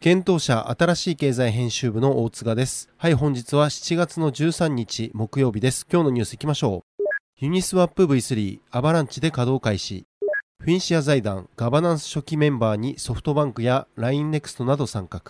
検討者新しい経済編集部の大塚です。はい本日は7月の13日木曜日です。今日のニュースいきましょう。ユニスワップ V3 アバランチで稼働開始。フィンシア財団ガバナンス初期メンバーにソフトバンクや LINE ネクストなど参画。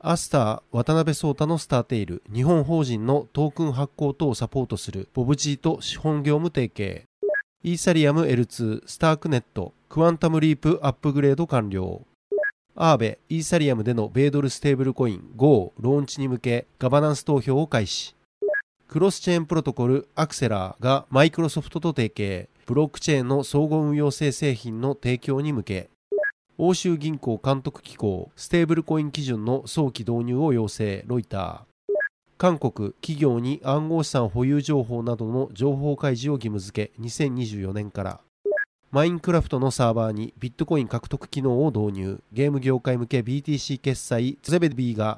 アスター渡辺創太のスターテイル日本法人のトークン発行等をサポートするボブジーと資本業務提携。イーサリアム L2 Starknet Quantum Leap アップグレード完了。アーベイーサリアムでの米ドルステーブルコイン GO ローンチに向けガバナンス投票を開始。クロスチェーンプロトコル Axelar がマイクロソフトと提携。ブロックチェーンの相互運用性製品の提供に向け。欧州銀行監督機構ステーブルコイン基準の早期導入を要請ロイター。韓国企業に暗号資産保有情報などの情報開示を義務付け2024年から。マインクラフトのサーバーにビットコイン獲得機能を導入ゲーム業界向け BTC 決済 ZEBEDEEが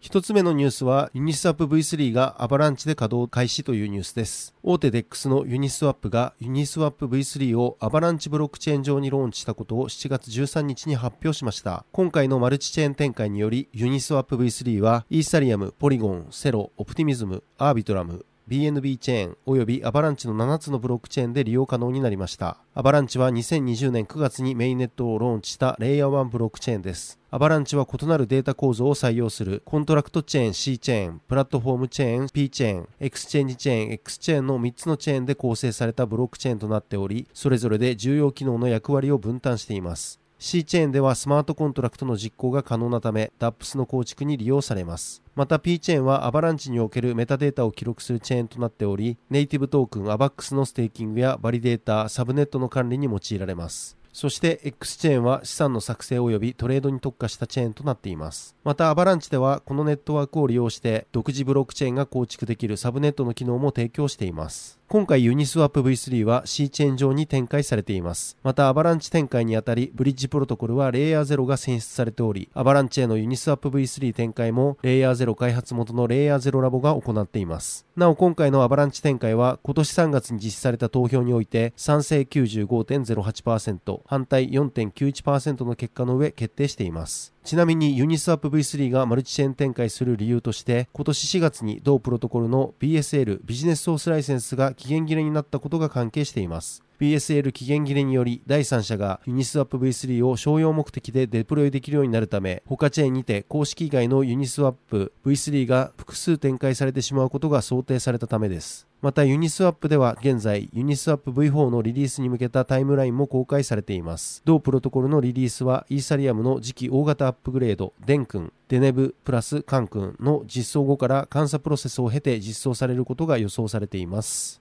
一つ目のニュースはユニスワップ V3 がアバランチで稼働開始というニュースです。大手 DEX のユニスワップがユニスワップ V3 をアバランチブロックチェーン上にローンチしたことを7月13日に発表しました。今回のマルチチェーン展開によりユニスワップ V3 はイーサリアム、ポリゴン、セロ、オプティミズム、アービトラム、BNB チェーンおよびアバランチの7つのブロックチェーンで利用可能になりました。アバランチは2020年9月にメインネットをローンチしたレイヤー1ブロックチェーンです。アバランチは異なるデータ構造を採用するコントラクトチェーン C チェーン、プラットフォームチェーン P チェーン、エクスチェンジチェーン X チェーンの3つのチェーンで構成されたブロックチェーンとなっており、それぞれで重要機能の役割を分担しています。C チェーンではスマートコントラクトの実行が可能なため DApps の構築に利用されます。また P チェーンはアバランチにおけるメタデータを記録するチェーンとなっており、ネイティブトークン AVAX のステーキングやバリデータ、サブネットの管理に用いられます。そして X チェーンは資産の作成及びトレードに特化したチェーンとなっています。またアバランチではこのネットワークを利用して独自ブロックチェーンが構築できるサブネットの機能も提供しています。今回ユニスワップ V3 は C チェーン上に展開されています。またアバランチ展開にあたりブリッジプロトコルはレイヤー0が選出されており、アバランチへのユニスワップ V3 展開もレイヤー0開発元のレイヤー0ラボが行っています。なお今回のアバランチ展開は今年3月に実施された投票において賛成95.08%、反対4.91%の結果の上決定しています。ちなみにユニスワップ V3 がマルチチェーン展開する理由として今年4月に同プロトコルの BSL ビジネスソースライセンスが期限切れになったことが関係しています。BSL 期限切れにより第三者がユニスワップ V3 を商用目的でデプロイできるようになるため他チェーンにて公式以外のユニスワップ V3 が複数展開されてしまうことが想定されたためです。またユニスワップでは現在ユニスワップ V4 のリリースに向けたタイムラインも公開されています。同プロトコルのリリースはイーサリアムの次期大型アップグレードデンクンデネブプラスカンクンの実装後から監査プロセスを経て実装されることが予想されています。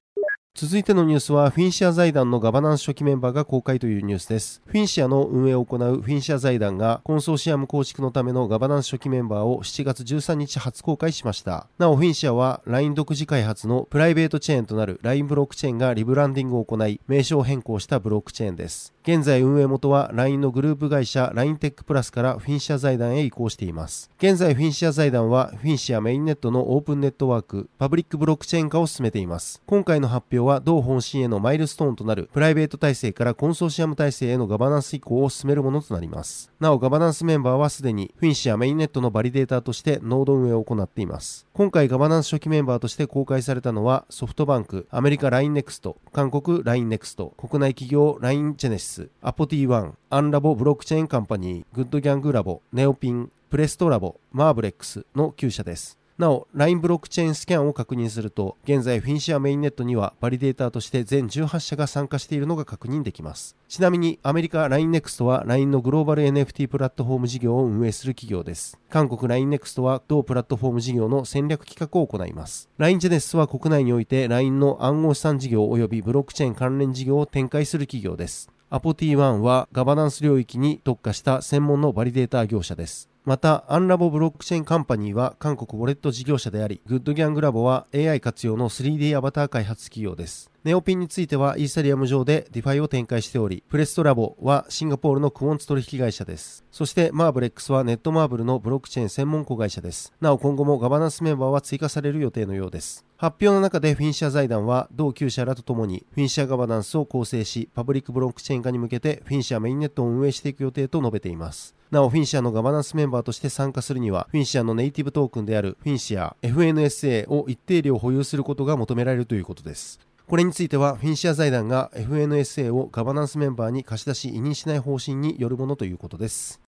続いてのニュースは、フィンシア財団のガバナンス初期メンバーが公開というニュースです。フィンシアの運営を行うフィンシア財団が、コンソーシアム構築のためのガバナンス初期メンバーを7月13日初公開しました。なお、フィンシアは、LINE 独自開発のプライベートチェーンとなる LINE ブロックチェーンがリブランディングを行い、名称変更したブロックチェーンです。現在運営元は LINE のグループ会社 LINE テックプラスからフィンシア財団へ移行しています。現在フィンシア財団はフィンシアメインネットのオープンネットワーク、パブリックブロックチェーン化を進めています。今回の発表は同方針へのマイルストーンとなるプライベート体制からコンソーシアム体制へのガバナンス移行を進めるものとなります。なお、ガバナンスメンバーはすでにフィンシアメインネットのバリデーターとしてノード運営を行っています。今回ガバナンス初期メンバーとして公開されたのはソフトバンク、アメリカ LINENEXT、韓国 LINENEXT、国内企業 LINE ジェネシス、アポ T1、アンラボブロックチェーンカンパニー、グッドギャングラボ、ネオピン、プレストラボ、マーブレックスの9社です。なお、LINE ブロックチェーンスキャンを確認すると、現在フィンシアメインネットにはバリデーターとして全18社が参加しているのが確認できます。ちなみに、アメリカ LINENEXT は LINE のグローバル NFT プラットフォーム事業を運営する企業です。韓国 LINENEXT は同プラットフォーム事業の戦略企画を行います。LINE ジェネシスは国内において LINE の暗号資産事業及びブロックチェーン関連事業を展開する企業です。アポ T1 はガバナンス領域に特化した専門のバリデーター業者です。また、アンラボブロックチェーンカンパニーは韓国ウォレット事業者であり、グッドギャングラボは AI 活用の 3D アバター開発企業です。ネオピンについてはイーサリアム上で DeFi を展開しており、プレストラボはシンガポールのクォンツ取引会社です。そしてマーブレックスはネットマーブルのブロックチェーン専門子会社です。なお今後もガバナンスメンバーは追加される予定のようです。発表の中でフィンシア財団は同9社らとともにフィンシアガバナンスを構成し、パブリックブロックチェーン化に向けてフィンシアメインネットを運営していく予定と述べています。なお、フィンシアのガバナンスメンバーとして参加するには、フィンシアのネイティブトークンであるフィンシア FNSA を一定量保有することが求められるということです。これについては、フィンシア財団が FNSA をガバナンスメンバーに貸し出し委任しない方針によるものということです。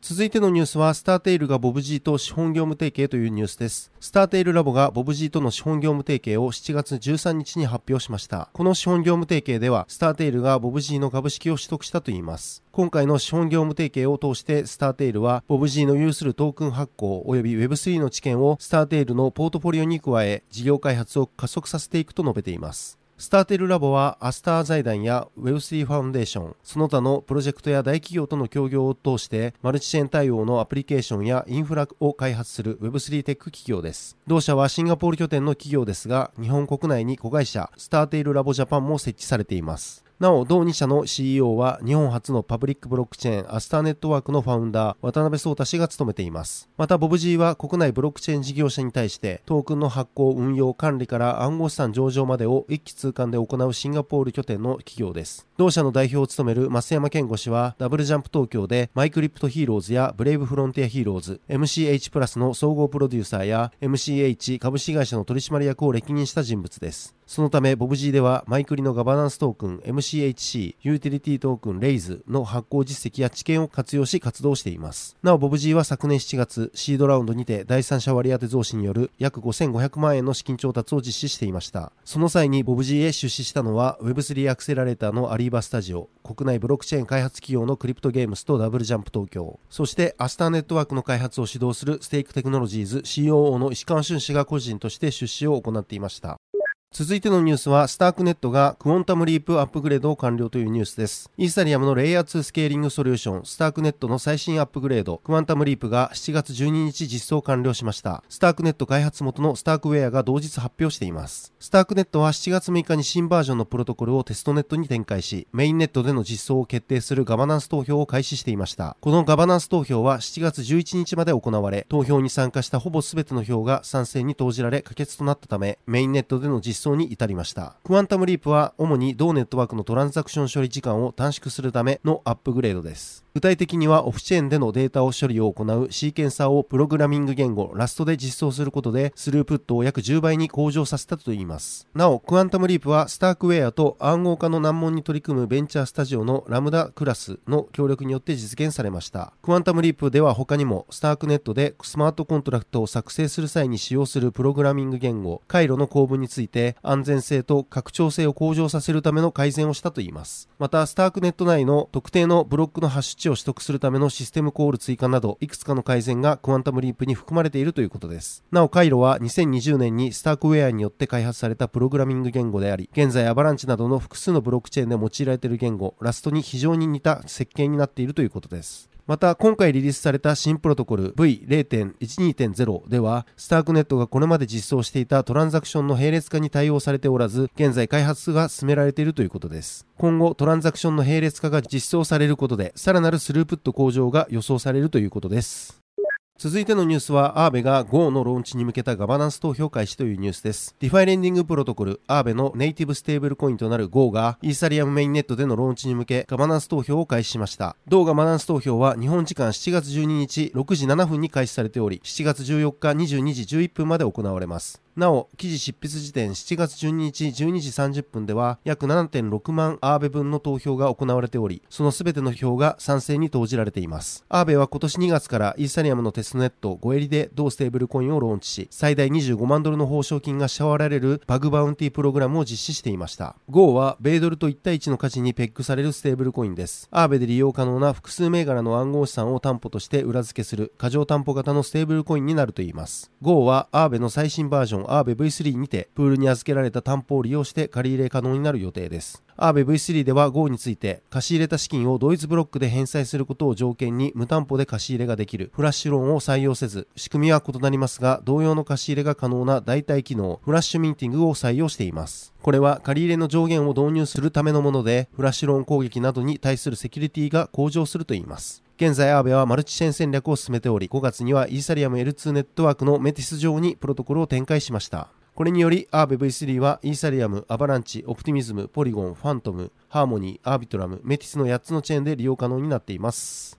続いてのニュースは、スターテイルがボブ G と資本業務提携というニュースです。スターテイルラボがボブ G との資本業務提携を7月13日に発表しました。この資本業務提携では、スターテイルがボブ G の株式を取得したといいます。今回の資本業務提携を通して、スターテイルは、ボブ G の有するトークン発行及び Web3 の知見をスターテイルのポートフォリオに加え、事業開発を加速させていくと述べています。スターテイルラボはアスター財団や Web3 ファウンデーション、その他のプロジェクトや大企業との協業を通してマルチチェーン対応のアプリケーションやインフラを開発する Web3 テック企業です。同社はシンガポール拠点の企業ですが、日本国内に子会社スターテイルラボジャパンも設置されています。なお、同2社の CEO は日本初のパブリックブロックチェーンアスターネットワークのファウンダー渡辺創太氏が務めています。また、ボブ G は国内ブロックチェーン事業者に対してトークンの発行、運用、管理から暗号資産上場までを一気通貫で行うシンガポール拠点の企業です。同社の代表を務める増山健吾氏はダブルジャンプ東京でマイクリプトヒーローズやブレイブフロンティアヒーローズ、MCH プラスの総合プロデューサーや MCH 株式会社の取締役を歴任した人物です。そのため、ボブ G ではマイクリのガバナンストークン CHC、ユーティリティトークン RAYS の発行実績や知見を活用し活動しています。なお、ボブ G は昨年7月、シードラウンドにて第三者割当増資による約5500万円の資金調達を実施していました。その際にボブ G へ出資したのは Web3 アクセラレーターのアリーバスタジオ、国内ブロックチェーン開発企業のクリプトゲームスとダブルジャンプ東京、そしてアスターネットワークの開発を主導するステークテクノロジーズ COO の石川俊氏が個人として出資を行っていました。続いてのニュースは、スタークネットがクオンタムリープアップグレードを完了というニュースです。イーサリアムのレイヤー2スケーリングソリューション、スタークネットの最新アップグレード、クワンタムリープが7月12日実装完了しました。スタークネット開発元のスタークウェアが同日発表しています。スタークネットは7月6日に新バージョンのプロトコルをテストネットに展開し、メインネットでの実装を決定するガバナンス投票を開始していました。このガバナンス投票は7月11日まで行われ、投票に参加したほぼ全ての票が賛成に投じられ可決となったため、メインネットでの実装に至りました。クワンタムリープは主に同ネットワークのトランザクション処理時間を短縮するためのアップグレードです。具体的にはオフチェーンでのデータを処理を行うシーケンサーをプログラミング言語ラストで実装することでスループットを約10倍に向上させたといいます。なお、クワンタムリープはスタークウェアと暗号化の難問に取り組むベンチャースタジオのラムダクラスの協力によって実現されました。クワンタムリープでは他にもスタークネットでスマートコントラクトを作成する際に使用するプログラミング言語回路の構文について安全性と拡張性を向上させるための改善をしたといいます。また、スタークネット内の特定のブロックのハッシュ値を取得するためのシステムコール追加など、いくつかの改善がクワンタムリープに含まれているということです。なお、回路は2020年にスタークウェアによって開発されたプログラミング言語であり、現在アバランチなどの複数のブロックチェーンで用いられている言語、ラストに非常に似た設計になっているということです。また、今回リリースされた新プロトコル V0.12.0 では、スタークネットがこれまで実装していたトランザクションの並列化に対応されておらず、現在開発が進められているということです。今後、トランザクションの並列化が実装されることで、さらなるスループット向上が予想されるということです。続いてのニュースは、アーベが Go のローンチに向けたガバナンス投票開始というニュースです。ディファイレンディングプロトコル、アーベのネイティブステーブルコインとなる Go が、イーサリアムメインネットでのローンチに向け、ガバナンス投票を開始しました。同ガバナンス投票は、日本時間7月12日6時7分に開始されており、7月14日22時11分まで行われます。なお、記事執筆時点7月12日12時30分では約7.6万アーベ分の投票が行われており、その全ての票が賛成に投じられています。アーベは今年2月からイーサリアムのテストネットゴエリで同ステーブルコインをローンチし、最大25万ドルの報奨金が支払われるバグバウンティープログラムを実施していました。GO は米ドルと1対1の価値にペックされるステーブルコインです。アーベで利用可能な複数銘柄の暗号資産を担保として裏付けする過剰担保型のステーブルコインになるといいます。GO はアーベの最新バージョンアーベ V3 にて、プールに預けられた担保を利用して借り入れ可能になる予定です。アーベ V3 では GO について貸し入れた資金を同一ブロックで返済することを条件に無担保で借り入れができるフラッシュローンを採用せず仕組みは異なりますが同様の貸し入れが可能な代替機能フラッシュミンティングを採用していますこれは借り入れの上限を導入するためのものでフラッシュローン攻撃などに対するセキュリティが向上するといいます現在、アーベはマルチチェーン戦略を進めており、5月にはイーサリアム L2 ネットワークのメティス上にプロトコルを展開しました。これにより、アーベ V3 はイーサリアム、アバランチ、オプティミズム、ポリゴン、ファントム、ハーモニー、アービトラム、メティスの8つのチェーンで利用可能になっています。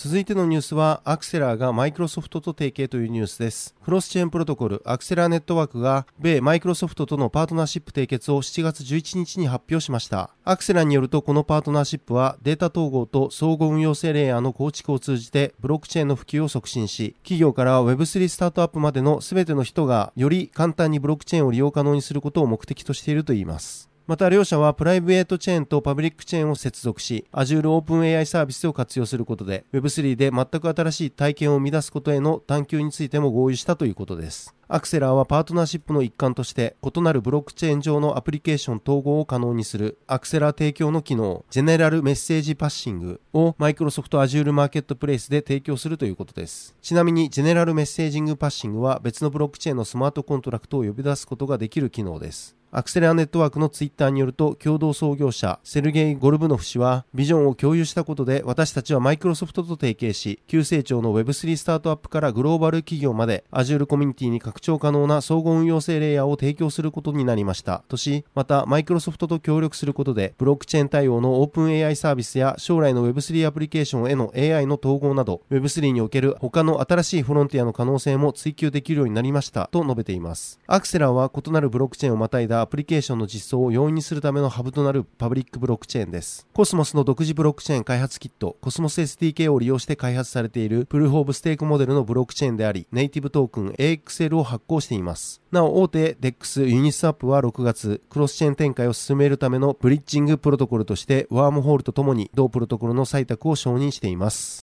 続いてのニュースは、アクセラーがマイクロソフトと提携というニュースです。クロスチェーンプロトコル、アクセラーネットワークが、米マイクロソフトとのパートナーシップ締結を7月11日に発表しました。アクセラーによると、このパートナーシップは、データ統合と相互運用性レイヤーの構築を通じて、ブロックチェーンの普及を促進し、企業から Web3 スタートアップまでの全ての人が、より簡単にブロックチェーンを利用可能にすることを目的としているといいます。また両社はプライベートチェーンとパブリックチェーンを接続し、Azure OpenAI サービスを活用することで Web3 で全く新しい体験を生み出すことへの探求についても合意したということです。アクセラーはパートナーシップの一環として異なるブロックチェーン上のアプリケーション統合を可能にするアクセラー提供の機能ジェネラルメッセージパッシングをマイクロソフト Azure マーケットプレイスで提供するということです。ちなみにジェネラルメッセージングパッシングは別のブロックチェーンのスマートコントラクトを呼び出すことができる機能です。アクセラーネットワークのツイッターによると共同創業者セルゲイ・ゴルブノフ氏はビジョンを共有したことで私たちはマイクロソフトと提携し急成長の Web3 スタートアップからグローバル企業まで Azure コミュニティに拡張可能な相互運用性レイヤーを提供することになりました。としまたマイクロソフトと協力することでブロックチェーン対応のオープン AI サービスや将来の Web3 アプリケーションへの AI の統合など Web3 における他の新しいフロンティアの可能性も追求できるようになりました。と述べています。アクセラは異なるブロックチェーンをまたいだアプリケーションの実装を容易にするためのハブとなるパブリックブロックチェーンです。コスモスの独自ブロックチェーン開発キット、コスモス SDK を利用して開発されているプルーフ・オブ・ステークモデルのブロックチェーンであり、ネイティブトークン AXL を発行しています。なお、大手 DEX ユニスワップは6月、クロスチェーン展開を進めるためのブリッジングプロトコルとして、ワームホールとともに同プロトコルの採択を承認しています。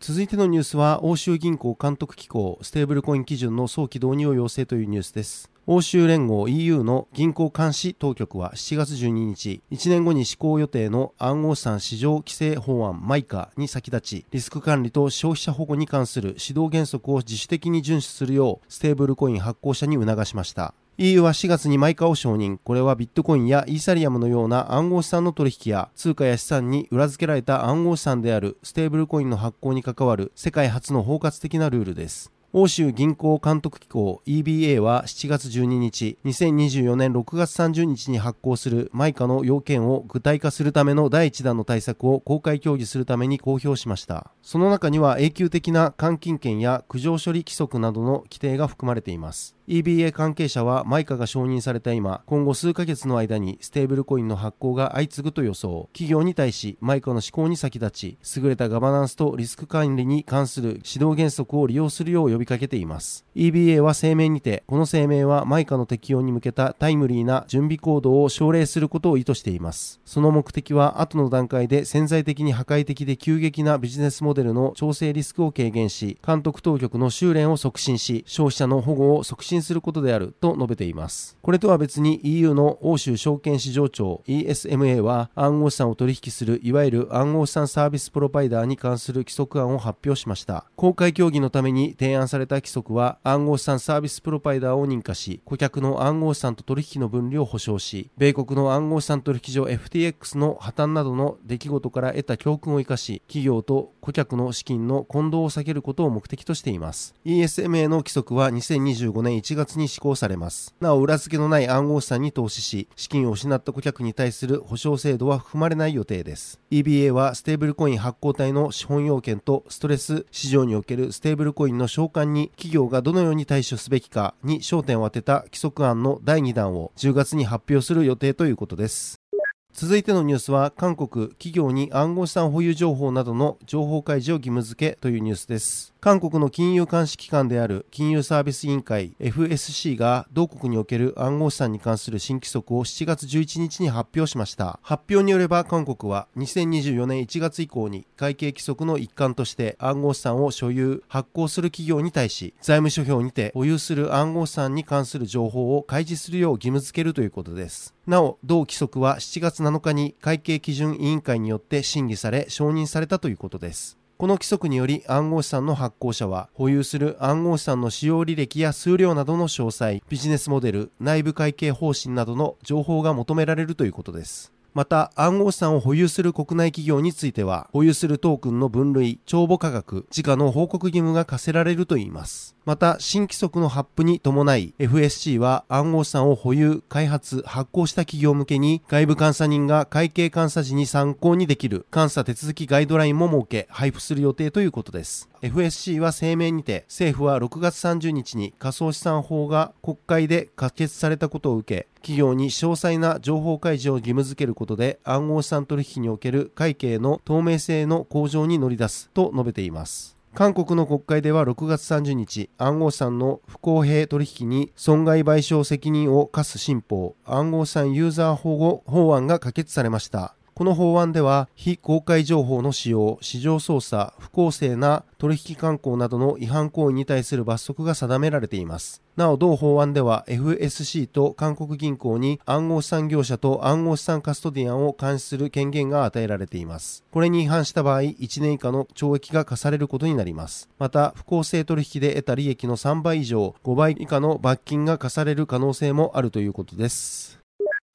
続いてのニュースは、欧州銀行監督機構、ステーブルコイン基準の早期導入を要請というニュースです。欧州連合 EU の銀行監視当局は7月12日、1年後に施行予定の暗号資産市場規制法案マイカに先立ち、リスク管理と消費者保護に関する指導原則を自主的に遵守するよう、ステーブルコイン発行者に促しました。EU は4月にマイカを承認。これはビットコインやイーサリアムのような暗号資産の取引や通貨や資産に裏付けられた暗号資産であるステーブルコインの発行に関わる世界初の包括的なルールです。欧州銀行監督機構 EBA は7月12日、2024年6月30日に発効するマイカの要件を具体化するための第1弾の対策を公開協議するために公表しました。その中には永久的な監禁権や苦情処理規則などの規定が含まれています。EBA 関係者はマイカが承認された今、今後数ヶ月の間にステーブルコインの発行が相次ぐと予想。企業に対しマイカの施行に先立ち、優れたガバナンスとリスク管理に関する指導原則を利用するよう呼びかけています。EBA は声明にて、この声明はマイカの適用に向けたタイムリーな準備行動を奨励することを意図しています。その目的は後の段階で潜在的に破壊的で急激なビジネスモデルの調整リスクを軽減し、監督当局の修練を促進し、消費者の保護を促進することであると述べています。これとは別に EU の欧州証券市場庁 ESMA は暗号資産を取引するいわゆる暗号資産サービスプロバイダーに関する規則案を発表しました。公開協議のために提案された規則は暗号資産サービスプロパイダーを認可し、顧客の暗号資産と取引の分離を保証し、米国の暗号資産取引所 FTX の破綻などの出来事から得た教訓を生かし、企業と顧客の資金の混同を避けることを目的としています。ESMA の規則は2025年1月に施行されます。なお、裏付けのない暗号資産に投資し、資金を失った顧客に対する保証制度は含まれない予定です。EBA はステーブルコイン発行体の資本要件とストレス市場におけるステーブルコインの償還に企業がどのように対処すべきかに焦点を当てた規則案の第2弾を10月に発表する予定ということです。続いてのニュースは韓国企業に暗号資産保有情報などの情報開示を義務付けというニュースです韓国の金融監視機関である金融サービス委員会 FSC が同国における暗号資産に関する新規則を7月11日に発表しました。発表によれば韓国は2024年1月以降に会計規則の一環として暗号資産を所有発行する企業に対し財務諸表にて保有する暗号資産に関する情報を開示するよう義務付けるということです。なお同規則は7月7日に会計基準委員会によって審議され承認されたということです。この規則により暗号資産の発行者は保有する暗号資産の使用履歴や数量などの詳細、ビジネスモデル、内部会計方針などの情報が求められるということです。また暗号資産を保有する国内企業については保有するトークンの分類帳簿価格時価の報告義務が課せられるといいますまた新規則の発布に伴い FSC は暗号資産を保有開発発行した企業向けに外部監査人が会計監査時に参考にできる監査手続きガイドラインも設け配布する予定ということです。FSC は声明にて政府は6月30日に仮想資産法が国会で可決されたことを受け企業に詳細な情報開示を義務付けることで暗号資産取引における会計の透明性の向上に乗り出すと述べています。韓国の国会では6月30日、暗号資産の不公平取引に損害賠償責任を課す新法、暗号資産ユーザー保護法案が可決されました。この法案では、非公開情報の使用、市場操作、不公正な取引慣行などの違反行為に対する罰則が定められています。なお、同法案では FSC と韓国銀行に暗号資産業者と暗号資産カストディアンを監視する権限が与えられています。これに違反した場合、1年以下の懲役が課されることになります。また、不公正取引で得た利益の3倍以上、5倍以下の罰金が課される可能性もあるということです。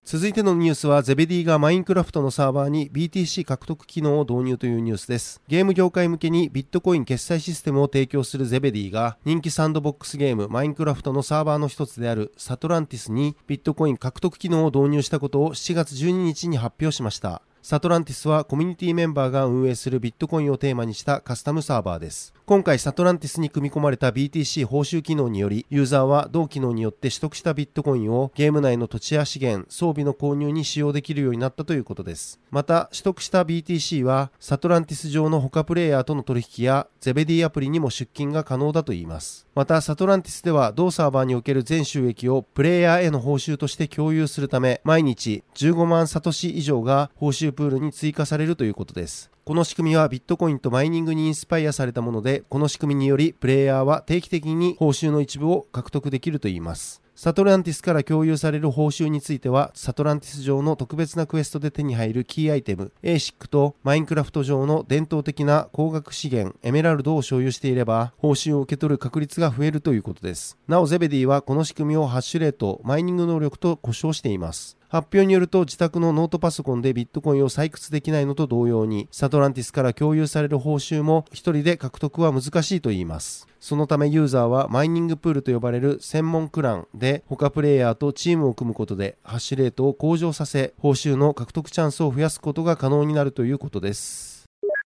続いてのニュースは、ゼベディがマインクラフトのサーバーに BTC 獲得機能を導入というニュースです。ゲーム業界向けにビットコイン決済システムを提供するゼベディが、人気サンドボックスゲームマインクラフトのサーバーの一つであるサトランティスにビットコイン獲得機能を導入したことを7月12日に発表しました。サトランティスはコミュニティメンバーが運営するビットコインをテーマにしたカスタムサーバーです。今回サトランティスに組み込まれた BTC 報酬機能により、ユーザーは同機能によって取得したビットコインをゲーム内の土地や資源、装備の購入に使用できるようになったということです。また、取得した BTC はサトランティス上の他プレイヤーとの取引やゼベディアプリにも出金が可能だといいます。また、サトランティスでは同サーバーにおける全収益をプレイヤーへの報酬として共有するため、毎日15万サトシ以上が報酬プールに追加されるということです。この仕組みはビットコインとマイニングにインスパイアされたもので、この仕組みによりプレイヤーは定期的に報酬の一部を獲得できるといいます。サトランティスから共有される報酬については、サトランティス上の特別なクエストで手に入るキーアイテム、ASIC とマインクラフト上の伝統的な高額資源、エメラルドを所有していれば、報酬を受け取る確率が増えるということです。なお、ゼベディはこの仕組みをハッシュレート、マイニング能力と呼称しています。発表によると自宅のノートパソコンでビットコインを採掘できないのと同様に、サトランティスから共有される報酬も一人で獲得は難しいといいます。そのためユーザーはマイニングプールと呼ばれる専門クランで他プレイヤーとチームを組むことでハッシュレートを向上させ報酬の獲得チャンスを増やすことが可能になるということです。